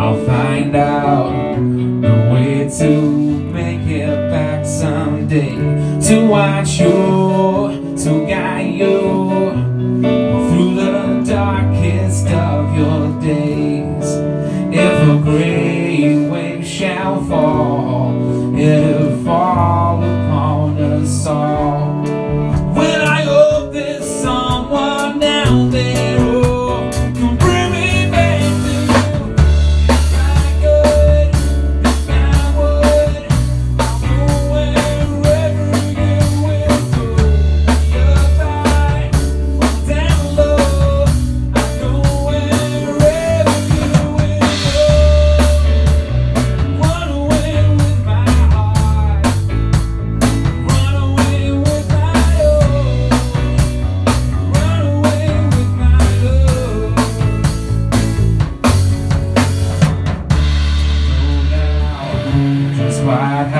I'll find out the way to make it back someday. To watch you, to guide you Through the darkest of your days. If a great wave shall fall It'll fall upon us all. Know now